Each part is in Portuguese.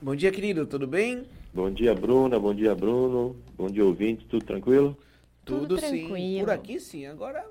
Bom dia, querido, tudo bem? Bom dia, Bruna. Bom dia, Bruno. Bom dia, ouvinte. Tudo tranquilo? Tudo, Tudo sim. tranquilo. Por aqui sim. Agora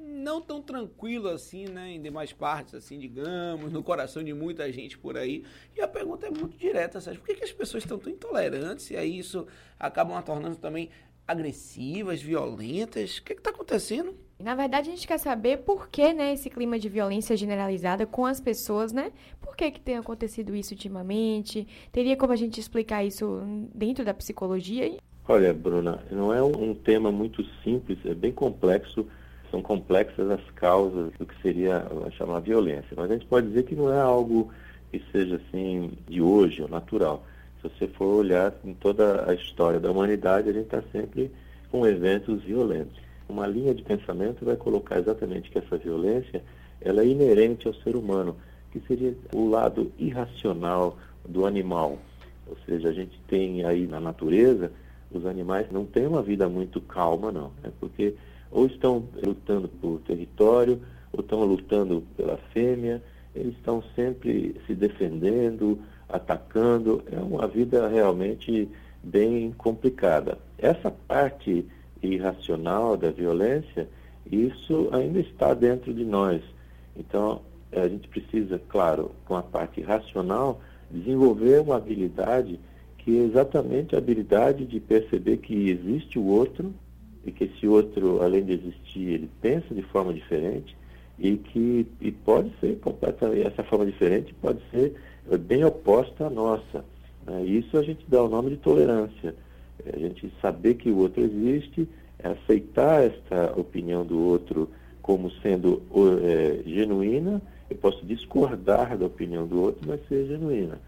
não tão tranquilo assim, né? Em demais partes, assim, digamos, no coração de muita gente por aí. E a pergunta é muito direta, Sérgio. Por que, que as pessoas estão tão intolerantes e aí isso acabam a tornando também agressivas, violentas? O que está acontecendo? Na verdade, a gente quer saber por que, né, esse clima de violência generalizada com as pessoas, né? Por que, que tem acontecido isso ultimamente? Teria como a gente explicar isso dentro da psicologia? Olha, Bruna, não é um, tema muito simples, é bem complexo. São complexas as causas do que seria chamar violência. Mas a gente pode dizer que não é algo que seja assim de hoje, natural. Se você for olhar em toda a história da humanidade, a gente está sempre com eventos violentos. Uma linha de pensamento vai colocar exatamente que essa violência ela é inerente ao ser humano, que seria o lado irracional do animal. Ou seja, a gente tem aí na natureza, os animais não têm uma vida muito calma, não. Né? Porque ou estão lutando por território, ou estão lutando pela fêmea, eles estão sempre se defendendo, atacando. É uma vida realmente bem complicada. Essa parte irracional da violência, isso ainda está dentro de nós. Então, a gente precisa, claro, com a parte racional, desenvolver uma habilidade que é exatamente a habilidade de perceber que existe o outro e que esse outro, além de existir, ele pensa de forma diferente e que e pode ser completamente, essa forma diferente pode ser bem oposta à nossa. Né? Isso a gente dá o nome de tolerância. É a gente saber que o outro existe, é aceitar esta opinião do outro como sendo é, genuína, eu posso discordar da opinião do outro, mas ser genuína.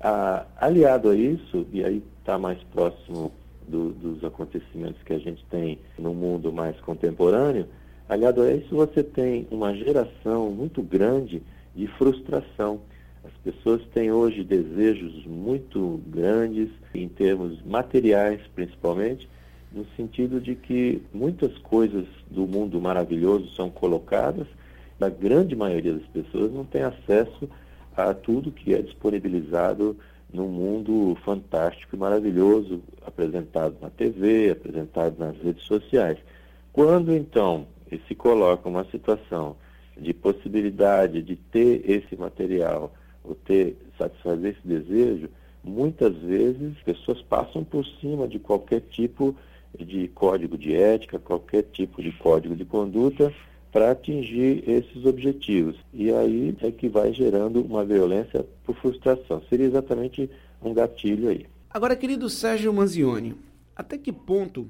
Ah, aliado a isso, e aí está mais próximo do, dos acontecimentos que a gente tem no mundo mais contemporâneo, aliado a isso você tem uma geração muito grande de frustração. As pessoas têm hoje desejos muito grandes, em termos materiais principalmente, no sentido de que muitas coisas do mundo maravilhoso são colocadas, a grande maioria das pessoas não tem acesso a tudo que é disponibilizado num mundo fantástico e maravilhoso, apresentado na TV, apresentado nas redes sociais. Quando então se coloca uma situação de possibilidade de ter esse material ou ter satisfazer esse desejo, muitas vezes pessoas passam por cima de qualquer tipo de código de ética, qualquer tipo de código de conduta para atingir esses objetivos. E aí é que vai gerando uma violência por frustração. Seria exatamente um gatilho aí. Agora, querido Sérgio Manzioni, até que ponto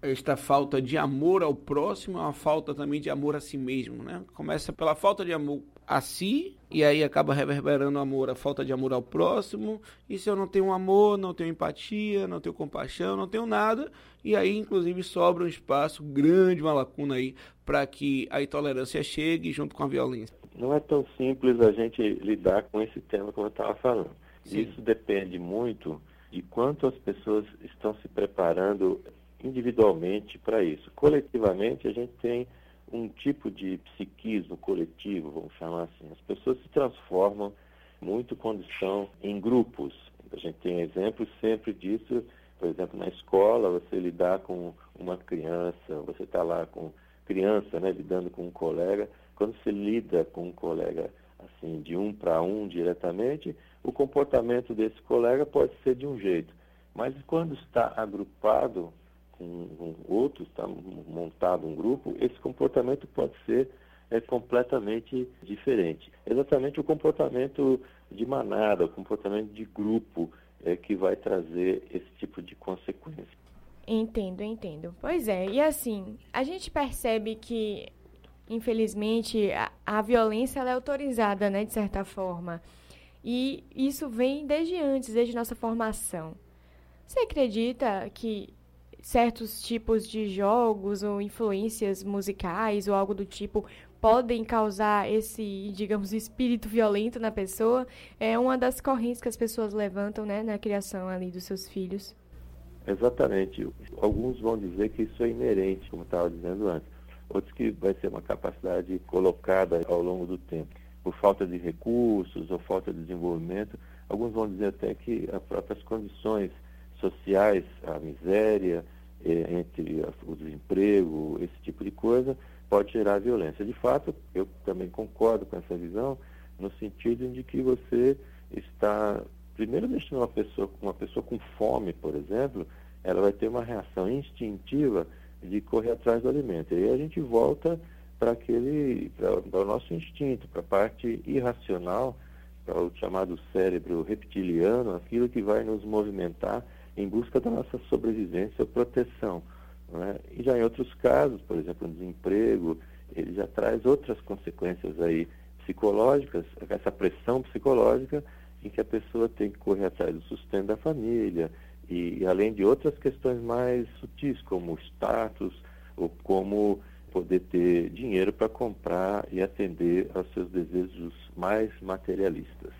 esta falta de amor ao próximo é uma falta também de amor a si mesmo, né? Começa pela falta de amor a si e aí acaba reverberando amor, a falta de amor ao próximo. E se eu não tenho amor, não tenho empatia, não tenho compaixão, não tenho nada, e aí inclusive sobra um espaço grande, uma lacuna aí para que a intolerância chegue junto com a violência. Não é tão simples a gente lidar com esse tema como eu estava falando. Sim. Isso depende muito de quanto as pessoas estão se preparando individualmente para isso. Coletivamente, a gente tem um tipo de psiquismo coletivo, vamos chamar assim. As pessoas se transformam muito quando estão em grupos. A gente tem exemplos sempre disso, por exemplo, na escola, você lidar com uma criança, você está lá com criança, né, lidando com um colega. Quando você lida com um colega assim, de um para um diretamente, o comportamento desse colega pode ser de um jeito. Mas quando está agrupado com um outro, está montado um grupo, esse comportamento pode ser é, completamente diferente. Exatamente o comportamento de manada, o comportamento de grupo é que vai trazer esse tipo de consequência. Entendo, entendo. Pois é, e assim, a gente percebe que, infelizmente, a, a violência é autorizada, né, de certa forma. E isso vem desde antes, desde nossa formação. Você acredita que certos tipos de jogos ou influências musicais ou algo do tipo podem causar esse, digamos, espírito violento na pessoa, é uma das correntes que as pessoas levantam, né, na criação ali dos seus filhos. Exatamente. Alguns vão dizer que isso é inerente, como estava dizendo antes. Outros que vai ser uma capacidade colocada ao longo do tempo. Por falta de recursos ou falta de desenvolvimento, alguns vão dizer até que as próprias condições sociais, a miséria, eh, entre o desemprego, esse tipo de coisa, pode gerar violência. De fato, eu também concordo com essa visão, no sentido de que você está, primeiro, deixando uma pessoa, uma pessoa com fome, por exemplo, ela vai ter uma reação instintiva de correr atrás do alimento. E aí a gente volta para aquele, para o nosso instinto, para a parte irracional, para o chamado cérebro reptiliano, aquilo que vai nos movimentar em busca da nossa sobrevivência ou proteção. É? E já em outros casos, por exemplo, o desemprego, ele já traz outras consequências aí psicológicas, essa pressão psicológica em que a pessoa tem que correr atrás do sustento da família e, e além de outras questões mais sutis, como status ou como poder ter dinheiro para comprar e atender aos seus desejos mais materialistas.